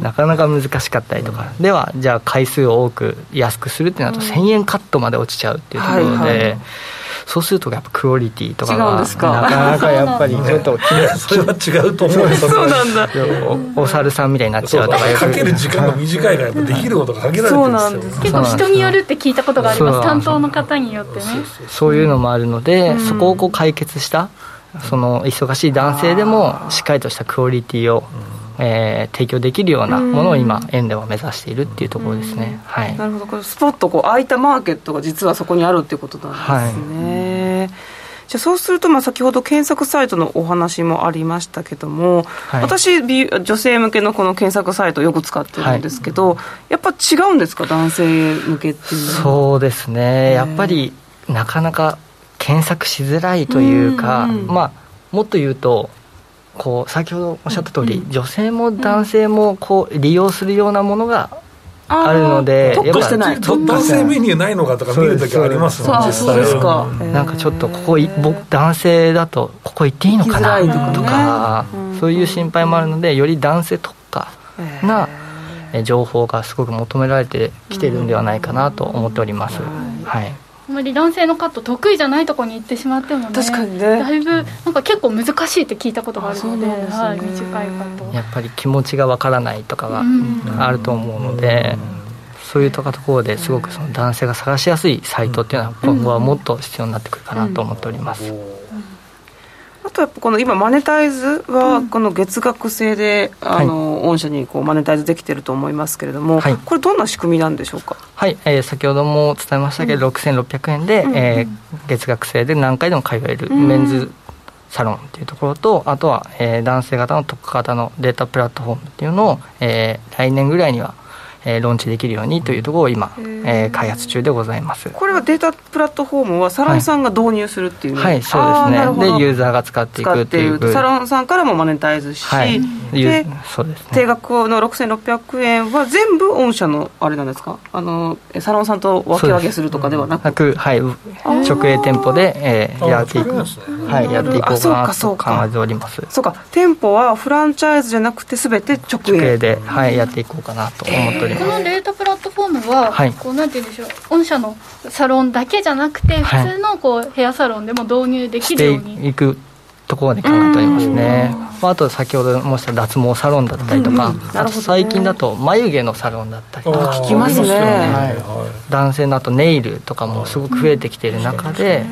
なかなか難しかったりとか、ではじゃあ回数を多く安くするってなると1000円カットまで落ちちゃうっていうところで、はいはいそうするとやっぱクオリティとかがですか？なかなかやっぱりちょっとそれは違うと思うんですそうなんだ。おお猿さんみたいになっちゃうとかかける時間が短いからやっぱできることが限られてるそうなんですよ結構人によるって聞いたことがあります。担当の方によってね。そういうのもあるので、そこをこう解決したその忙しい男性でもしっかりとしたクオリティを、えー提供できるようなものを今園では目指しているっていうところですね、はい。なるほど。これスポットこう空いたマーケットが実はそこにあるっていうことなんですね、じゃあそうするとまあ先ほど検索サイトのお話もありましたけども、はい。私美女性向けのこの検索サイトよく使ってるんですけど、やっぱ違うんですか？男性向けっていうそうですね。やっぱりなかなか検索しづらいというか、まあもっと言うとこう先ほどおっしゃった通り、女性も男性もこう利用するようなものがあるので特化してない。やっぱ男性メニューないのかとか見るときありますもん実そうそう際です。か、なんかちょっとここい僕男性だとここ行っていいのかなとかねそういう心配もあるのでより男性特化なえ情報がすごく求められてきてるんではないかなと思っております、はい、あまり男性のカット得意じゃないところに行ってしまってもね確かにね。だいぶなんか結構難しいって聞いたことがあるのでね。はい、短いカットやっぱり気持ちがわからないとかがうん。あると思うので、そういうところですごくその男性が探しやすいサイトっていうのは今後はもっと必要になってくるかなと思っております、あとやっぱこの今マネタイズはこの月額制で、あの御社にこうマネタイズできてると思いますけれども、はい。これどんな仕組みなんでしょうか？はい、えー先ほども伝えましたけど、6600円で、えー月額制で何回でも通えるメンズサロンっていうところとあとは、えー男性型の特化型のデータプラットフォームっていうのを、えー来年ぐらいには、えー、ローンチできるようにというところを今、えー、開発中でございます。これはデータプラットフォームはサロンさんが導入するっていう、はい、はい、そうですね。でユーザーが使っていくっていうサロンさんからもマネタイズし、はい、でそうです、ね、定額の6600円は全部御社のあれなんですか？あのサロンさんと分け分けするとかではなく？はい直営店舗で、えー、やっていく、はい、やっていこうかなと考えております。そうか。店舗はフランチャイズじゃなくてすべて直営で、はい、やっていこうかなと思っております、このデータプラットフォームは、はい、こうなんて言うんでしょう御社のサロンだけじゃなくて普通のこうヘアサロンでも導入できるように、していくところで考えておりますね、まあ、あと先ほど申した脱毛サロンだったりとか、あと最近だと眉毛のサロンだったりとか聞きますね、はい、男性のあとネイルとかもすごく増えてきている中で、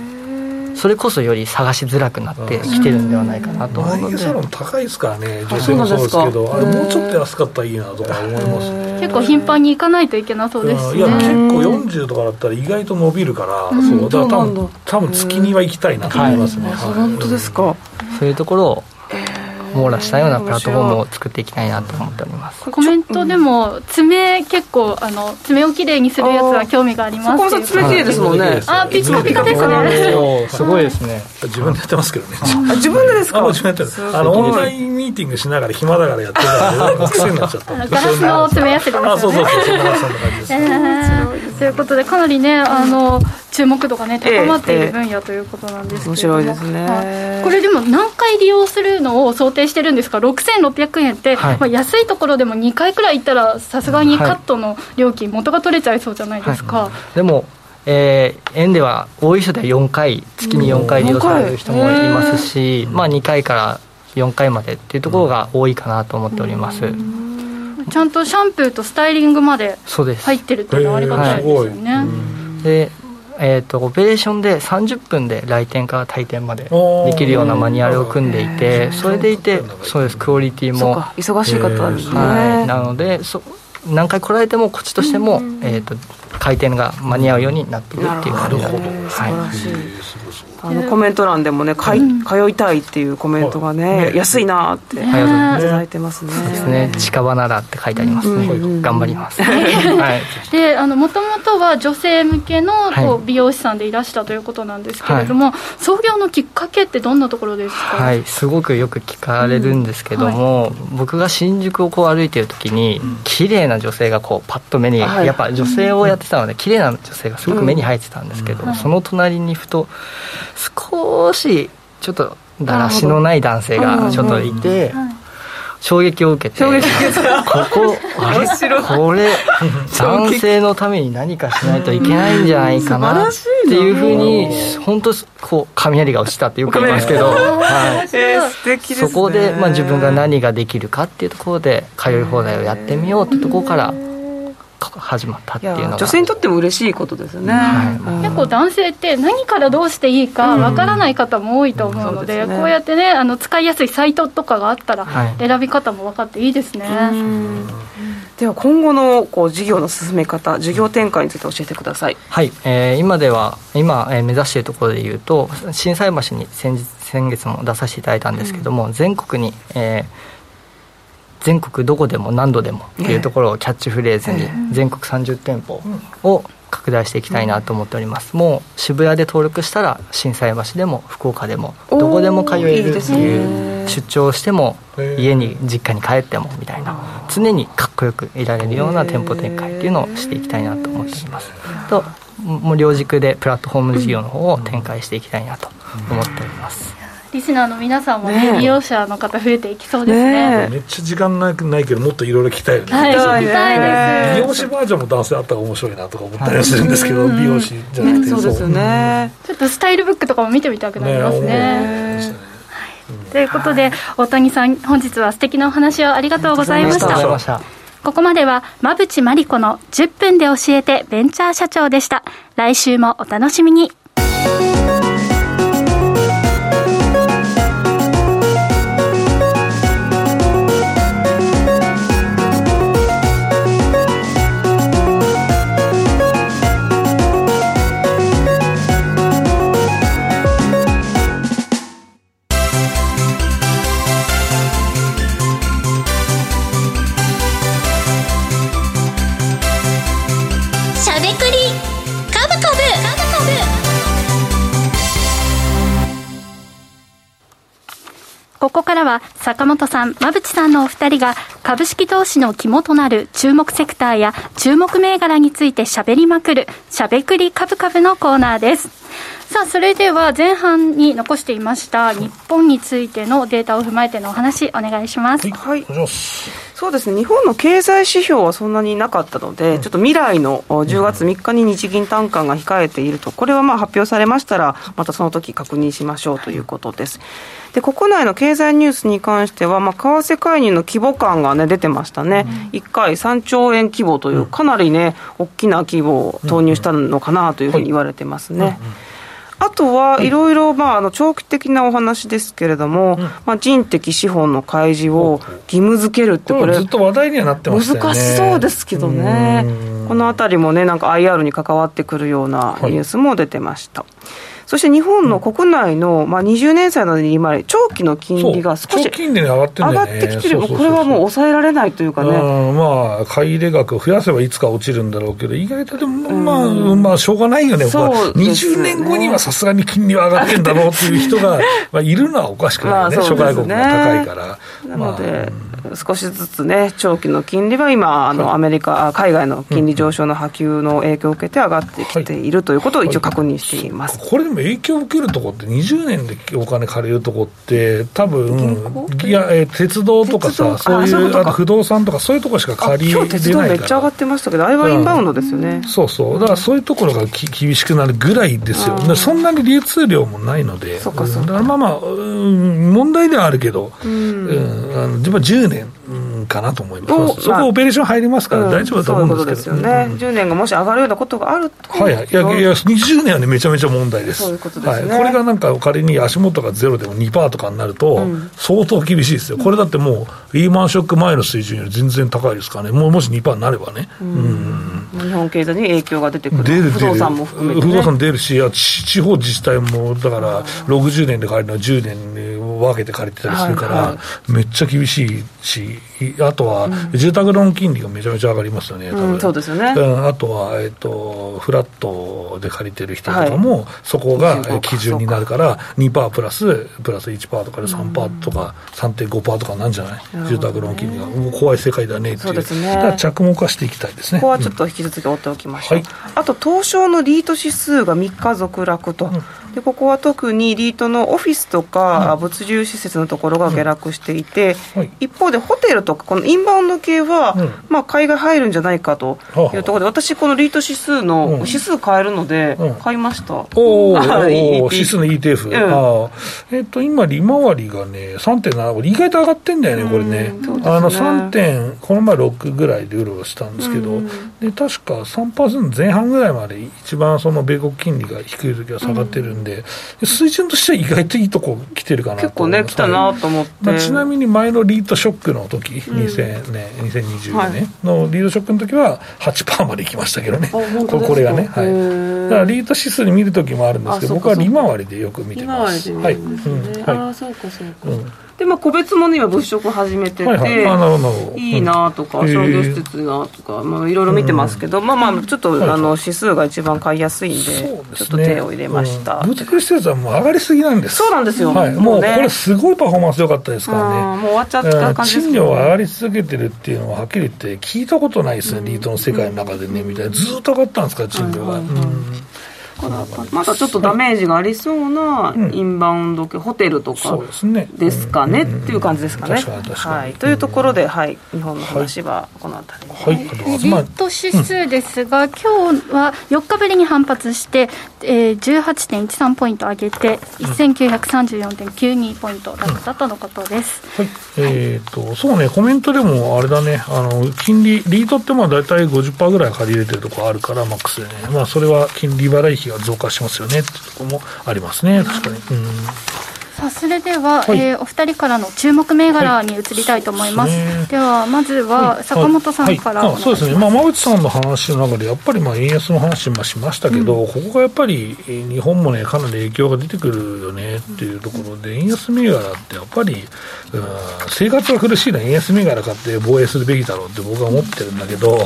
それこそより探しづらくなってきてるんではないかなと思うので。サロン高いですからね女性もそうですけどあれもうちょっと安かったらいいなとか思います結構頻繁に行かないといけなそうですね。いや結構40とかだったら意外と伸びるから、そうだ。から多分多分月には行きたいなと思いますね、本当ですか？そういうところを網羅したようなプラットフォームを作っていきたいなと思っております。コメントでも爪結構あの爪をきれいにするやつは興味があります。そこ爪きれいですもんね。あピカピカですね。すごいですね。自分でやってますけどね。自分でですか？自分でやってるあのオンラインミーティングしながら暇だからやってたら癖になっちゃった。ガラスの爪やすりですよね。あそうそうそうそんな感じです。ということでかなりねあの注目度がね高まっている分野ということなんですけど、面白いですね、これでも何回利用するのを想定してるんですか？6600円って、はい、まあ、安いところでも2回くらい行ったらさすがにカットの料金元が取れちゃいそうじゃないですか、はい、でもえー、円では多い人では4回月に4回利用される人もいますし、まあ、2回から4回までっていうところが多いかなと思っております、ちゃんとシャンプーとスタイリングまで入ってるっていうのはありがたいですよね、でえーと、オペレーションで30分で来店から退店までできるようなマニュアルを組んでいてそれでいてそうですクオリティも忙しい方ですね、はい、なのでそ何回来られてもこっちとしても、えーと、回転が間に合うようになっているっていう感じなので、はいあのコメント欄でもね、かい通いたいっていうコメントがね、安いなっていただいてますね。ですね。近場ならって書いてあります。ね。頑張ります。はい。で、あのもともとは女性向けのこう美容師さんでいらしたということなんですけれども、創業のきっかけってどんなところですか？はい、すごくよく聞かれるんですけども、僕が新宿をこう歩いてる時に、綺麗な女性がこうパッと目に、やっぱ女性をやってたので綺麗な女性がすごく目に入ってたんですけど、その隣にふと。少しちょっとだらしのない男性がちょっとい。て、衝撃を受けて衝撃ここあれ？これ男性のために何かしないといけないんじゃないかなっていうふうに本当こう雷が落ちたってよく言いますけど、はい、そこで、まあ、自分が何ができるかっていうところで通い放題をやってみようってところから。始まったっていうのが。女性にとっても嬉しいことですね、はい、結構男性って何からどうしていいかわからない方も多いと思うのでうん。でね、こうやってねあの使いやすいサイトとかがあったら選び方も分かっていいですね、では今後のこう事業の進め方事業展開について教えてください。はい、えー、今では今、えー、目指しているところでいうと心斎橋に先日先月も出させていただいたんですけども、うん、全国に、えー全国どこでも何度でもっていうところをキャッチフレーズに全国30店舗を拡大していきたいなと思っております、もう渋谷で登録したら心斎橋でも福岡でもどこでも通えるっていう出張しても家に実家に帰ってもみたいな。常にかっこよくいられるような店舗展開っていうのをしていきたいなと思っております。ともう両軸でプラットフォーム事業の方を展開していきたいなと思っておりますリスナーの皆さんもね、ね利用者の方増えていきそうですね。ねめっちゃ時間ないないけど、もっといろいろ聞きたいよね。はい、聞きたいです。美容師バージョンも男性あったら面白いなとか思ったりするんですけど、美容師じゃなくて、そうですよね。ちょっとスタイルブックとかも見てみたくなりますね。ということで、大谷さん、本日は素敵なお話をありがとうございました。ここまでは、馬淵真理子の10分で教えてベンチャー社長でした。来週もお楽しみに。ここからは坂本さん、馬淵さんのお二人が株式投資の肝となる注目セクターや注目銘柄について喋りまくる、しゃべくり株株のコーナーです。さあ、それでは前半に残していました日本についてのデータを踏まえてのお話、お願いします。はいお願いしますそうですね。日本の経済指標はそんなになかったので、ちょっと未来のお10月3日に日銀短観が控えていると、これはまあ発表されましたら、またその時確認しましょうということです。で国内の経済ニュースに関しては、まあ、為替介入の規模感が、ね、出てましたね、1回3兆円規模という、かなりね、大きな規模を投入したのかなというふうに言われてますね。あとはいろいろ、まあ、あの長期的なお話ですけれども、まあ、人的資本の開示を義務付けるって、これ、ずっと話題にはなってまし難しそうですけどね。うん、このあたりもね、なんか IR に関わってくるようなニュースも出てました。そして日本の国内の、まあ、20年債の利回り、長期の金利が少し金利が上がってん上がってきてる、これはもう抑えられないというかね、うん。まあ、買い入れ額を増やせばいつか落ちるんだろうけど、意外とでも、まあ、まあ、しょうがないよね、そうまあですよね20年後にはさすがに金利は上がってんだろうっていう人がまあいるのはおかしくないよね、諸外国が高いから。なので、まあ少しずつね、長期の金利は今、あのアメリカ、あ海外の金利上昇の波及の影響を受けて上がってきているということを一応確認しています。これでも影響を受けるとこって、20年でお金借りるとこって、多分行？いや、えー鉄道とか鉄道？さ、そういう、あと不動産とか、そういうとこしかあ借り今日鉄道れないからめっちゃ上がっ。てましたけど、あれはインバウンドですよね。そうそう、だからそういうところがき厳しくなるぐらいですよ、あー。でそんなに流通量もないので、そっかそっか。だからまあまあ、うん問題ではあるけど、うん。うん、あの自分は10年うんかなと思います、おそこ、オペレーション入りますから、大丈夫だと思うんですけど、そういうことですよね、10年がもし上がるようなことがあると、はいはい、いやいや、20年はね、めちゃめちゃ問題です。そういうことですね。はい、これがなんか仮に足元がゼロでも2%とかになると、相当厳しいですよ。これだってもう、リーマンショック前の水準より全然高いですからね。もうもし2%になればね。うん。日本経済に影響が出てくる、出る出る。不動産も含めて、ね、不動産出るし、地方自治体も、だから、60年で借りるのは10年に分けて借りてたりするから、はいはめっちゃ厳しいし、いあとは、住宅ローン金利がめちゃめちゃ上がりますよね、多分。うんそうですよね。うんあとは、えっと、フラットで借りてる人とかも、そこが25基準になるから、2%プラス、プラス1%とかで3%とか、3.5%とかなんじゃない、住宅ローン金利が、もう怖い世界だねっていう、そうですね。だから着目はしていきたいですね。ここはちょっと引き続き追っておきましょう、はい。あと東証のリート指数が3日続落と、でここは特にリートのオフィスとか物流施設のところが下落していて、はい。一方でホテルとかこのインバウンド系は、うん。まあ、買いが入るんじゃないかというところで私このリート指数の、うん。指数買えるのでうん。買いました、お (laughs) はいーおー、指数の ETF、うん。ああえっ、と、今、利回りがね、3.7、これ意外と上がってんだよね、これね。ね。あの、3点、この前6ぐらいでうろうろしたんですけど、うん。で、確か3%前半ぐらいまで一番その米国金利が低い時は下がってるんで、水準としては意外といいとこ来てるかなと結構ね来たなと思って、まあ、ちなみに前のリートショックの時、2000年、2020年のリートショックの時は8%まで行きましたけどね。これこれがね。はい。だからリート指数で見る時もあるんですけど、僕は利回りでよく見てます。利回りで見るんですね、はい。うんああはそうかそうか、い。うんでまあ個別もね今物色始めてて、はいはい。いいなとか、うん商業施設いいなとか、まあ、いろいろ見てますけど、まあまあ、ちょっと、はいはいあの指数が一番買いやすいんで、ねちょっと手を入れました。うん物流施設はもう上がりすぎなんです。そうなんですよはい。もうねこれすごいパフォーマンス良かったですからね。うんもう終わっちゃった感じです賃料が上がり続けてるっていうのははっきり言って聞いたことないですね、リートの世界の中でね、みたいな。ずーっと上がったんですから、賃料が。うんまだちょっとダメージがありそうなインバウンド系、ホテルとかですね。ですかね、っていう感じですかね。はい、というところで、はい、日本の話はこの辺りで。すねはい。はまあリート指数ですが、今日は4日ぶりに反発して、えー、18.13ポイント上げて、1934.92ポイントだったとのことです。はい、えー、とそうね、コメントでもあれだね、あの金利、リートってまあ大体50%ぐらい借り入れてるところあるから、マックスでね、まあ、それは金利払い費が増加しますよねっていうところもありますね、確かに。うんさあそれでは、はい、えー、お二人からの注目銘柄に移りたいと思います、はいではまずは坂本さんから、はい、そうですね、まあ、馬淵さんの話の中でやっぱりまあ円安の話もしましたけど、うん、ここがやっぱり日本もねかなり影響が出てくるよねっていうところで、円安銘柄ってやっぱり、うん、生活が苦しいのは円安銘柄買って防衛するべきだろうって僕は思ってるんだけど、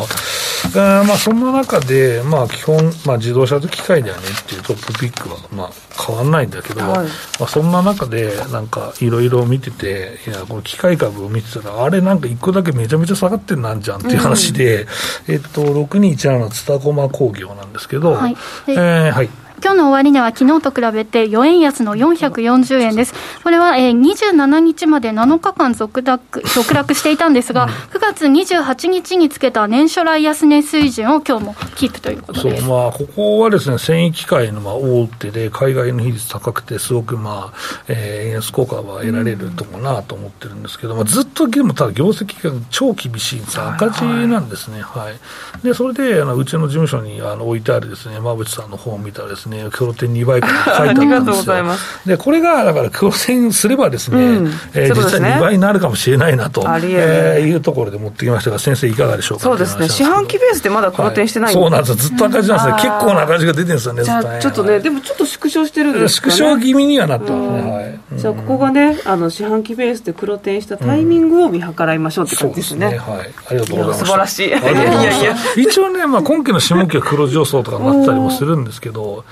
あまあそんな中で、まあ基本、まあ自動車と機械だよねっていうトップピックは、まあ変わんないんだけど、はい、まあそんな中で、なんかいろいろ見てて、いや、この機械株を見てたら、あれなんか一個だけめちゃめちゃ下がってんなんじゃんっていう話で、うん、えっと、6217のツタコマ工業なんですけど、はい、えー、はい。今日の終値は昨日と比べて4円安の440円です。これは、えー、27日まで7日間続落続落していたんですが、9月28日につけた年初来安値水準を今日もキープということです。そう、まあ、ここはですね、繊維機械のまあ大手で、海外の比率高くて、すごくまあ、えー、円安効果は得られるとこなと思ってるんですけど、まあ、ずっとでもただ業績が超厳しいんです赤字なんですね。はい。で、それで、あのうちの事務所にあの置いてあるですね、馬淵さんの本を見たらですね、黒点2倍から書いてあったんですよ。で、これが、だから黒点すればですね、うん、えー、実は2倍になるかもしれないなと、えー、いうところで持ってきましたが、先生いかがでしょうか、そうですね。四半期ベースでまだ黒点してない、はい、そうなんですよ。ずっと赤字なんですね。結構な赤字が出てるんですよね、じゃあ、ちょっとね、でもちょっと縮小してるんですかね。縮小気味にはなってますね。はい。じゃあ、ここがね、あの、四半期ベースで黒点したタイミングを見計らいましょうって感じですね。ねはい。ありがとうございます。素晴らしい。いやいやいや。一応ね、まあ、今期の下期は黒上層とかになったりもするんですけど、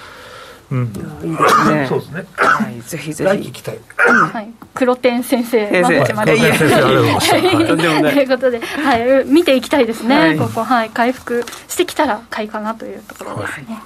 うん、いいですね。そうですね。はい、ぜひぜひ。はい、黒天先生、先生、まで。いやいや、ということで、はい、見ていきたいですね。ここ、はい、回復してきたら買いかなというところですね。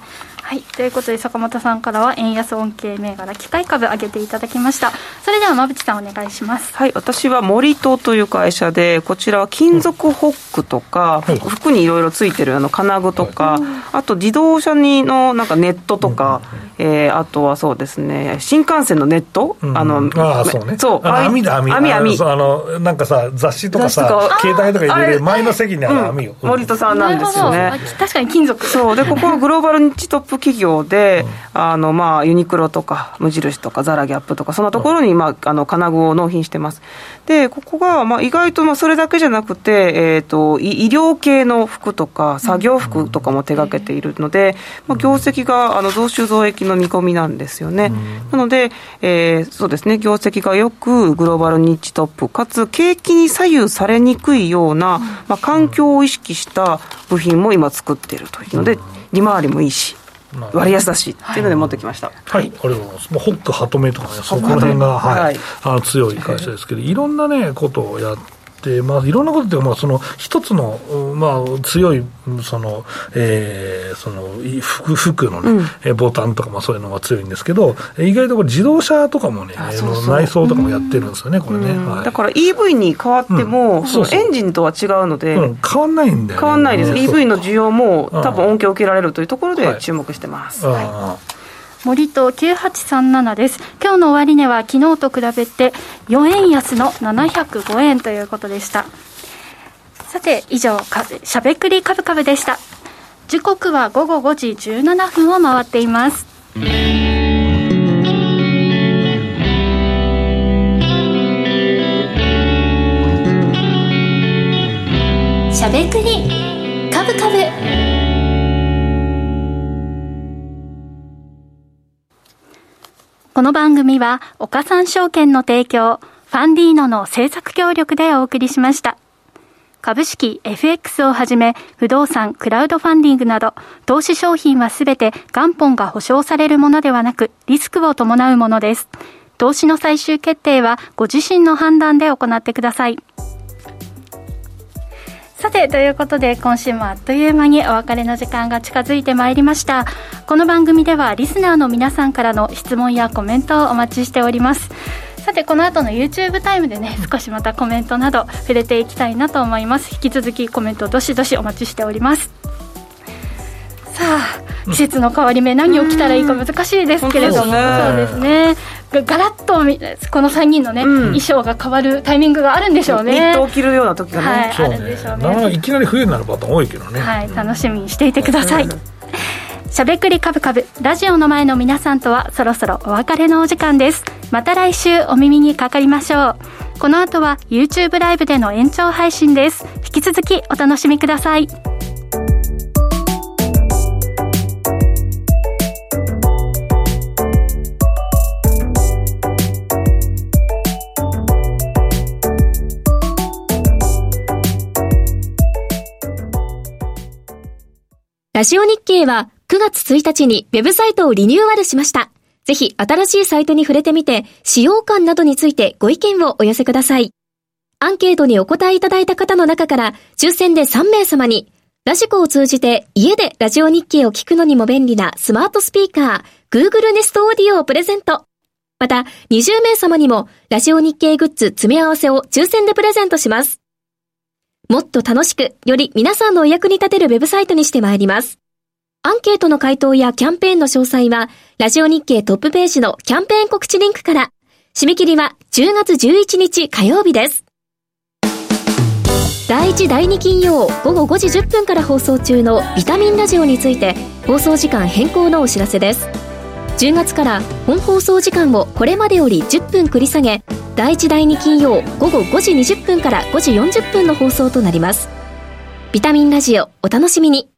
はい、ということで坂本さんからは円安恩恵銘柄機械株上げていただきました。それでは馬淵さんお願いします。はい私は森戸という会社でこちらは金属ホックとか、うん、服にいろいろついてるあの金具とか、あと自動車にのなんかネットとか、うん、えー、あとはそうですね新幹線のネット、うん、あのあそうね。そう網だ網網網。あのなんかさ雑誌とかさ携帯とか入れる前の席にある網を、森戸さんなんですよね。確かに金属。そう。でここはグローバルニッチトップ企業で、うん、あのまあ、ユニクロとか無印とかザラギャップとかそんなところに、まあ、あの金具を納品してます。でここが、まあ、意外とまあそれだけじゃなくて、えーと、医療系の服とか作業服とかも手がけているので、まあ、業績があの増収増益の見込みなんですよね、なので、えー、そうですね業績がよくグローバルニッチトップかつ景気に左右されにくいような、まあ、環境を意識した部品も今作っているというので利回りもいいし割安だしっていうので持ってきました。はい、ありがとうございます。もうホック、ハトメとかね、そこら辺が、はい、あの強い会社ですけど、いろんなね、ことをやって、まあ、いろんなことってまあその一つの、まあ、強いその、えー、その服服のね、うん、ボタンとかもそういうのが強いんですけど意外とこれ自動車とかもねそうそう。内装とかもやってるんですよね、これね、はい、だから EV に変わっても、うん、そのエンジンとは違うので、うん、変わんないんだよ、ね、変わんないです。EV の需要も多分恩恵を受けられるというところで注目してます、はい、はい森と9837です。今日の終値は昨日と比べて4円安の705円ということでした。さて、以上か、しゃべくりカブカブでした。時刻は午後5時17分を回っています。しゃべくりカブカブ。この番組は、岡三証券の提供、ファンディーノの制作協力でお送りしました。株式、FX をはじめ、不動産、クラウドファンディングなど、投資商品はすべて元本が保証されるものではなく、リスクを伴うものです。投資の最終決定は、ご自身の判断で行ってください。さて、ということで、今週もあっという間にお別れの時間が近づいてまいりました。この番組では、リスナーの皆さんからの質問やコメントをお待ちしております。さて、この後の YouTube タイムでね、少しまたコメントなど触れていきたいなと思います。引き続きコメントどしどしお待ちしております。さあ季節の変わり目何を着たらいいか難しいですけれども、そうですねガラッとこの3人のね、衣装が変わるタイミングがあるんでしょうね。ニットを着るような時がね、はい、あるんでしょうね。いきなり冬になるパターン多いけどね。はい楽しみにしていてください、しゃべくりカブカブラジオの前の皆さんとはそろそろお別れのお時間です。また来週お耳にかかりましょう。この後は YouTube ライブでの延長配信です。引き続きお楽しみください。ラジオ日経は9月1日にウェブサイトをリニューアルしました。ぜひ新しいサイトに触れてみて、使用感などについてご意見をお寄せください。アンケートにお答えいただいた方の中から、抽選で3名様に、ラジコを通じて家でラジオ日経を聞くのにも便利なスマートスピーカー、Google Nest Audio をプレゼント。また、20名様にも、ラジオ日経グッズ詰め合わせを抽選でプレゼントします。もっと楽しく、より皆さんのお役に立てるウェブサイトにしてまいります。アンケートの回答やキャンペーンの詳細は、ラジオ日経トップページのキャンペーン告知リンクから、締め切りは10月11日火曜日です。第1第2金曜午後5時10分から放送中のビタミンラジオについて放送時間変更のお知らせです10月から本放送時間をこれまでより10分繰り下げ第1第2金曜午後5時20分から5時40分の放送となります。ビタミンラジオお楽しみに。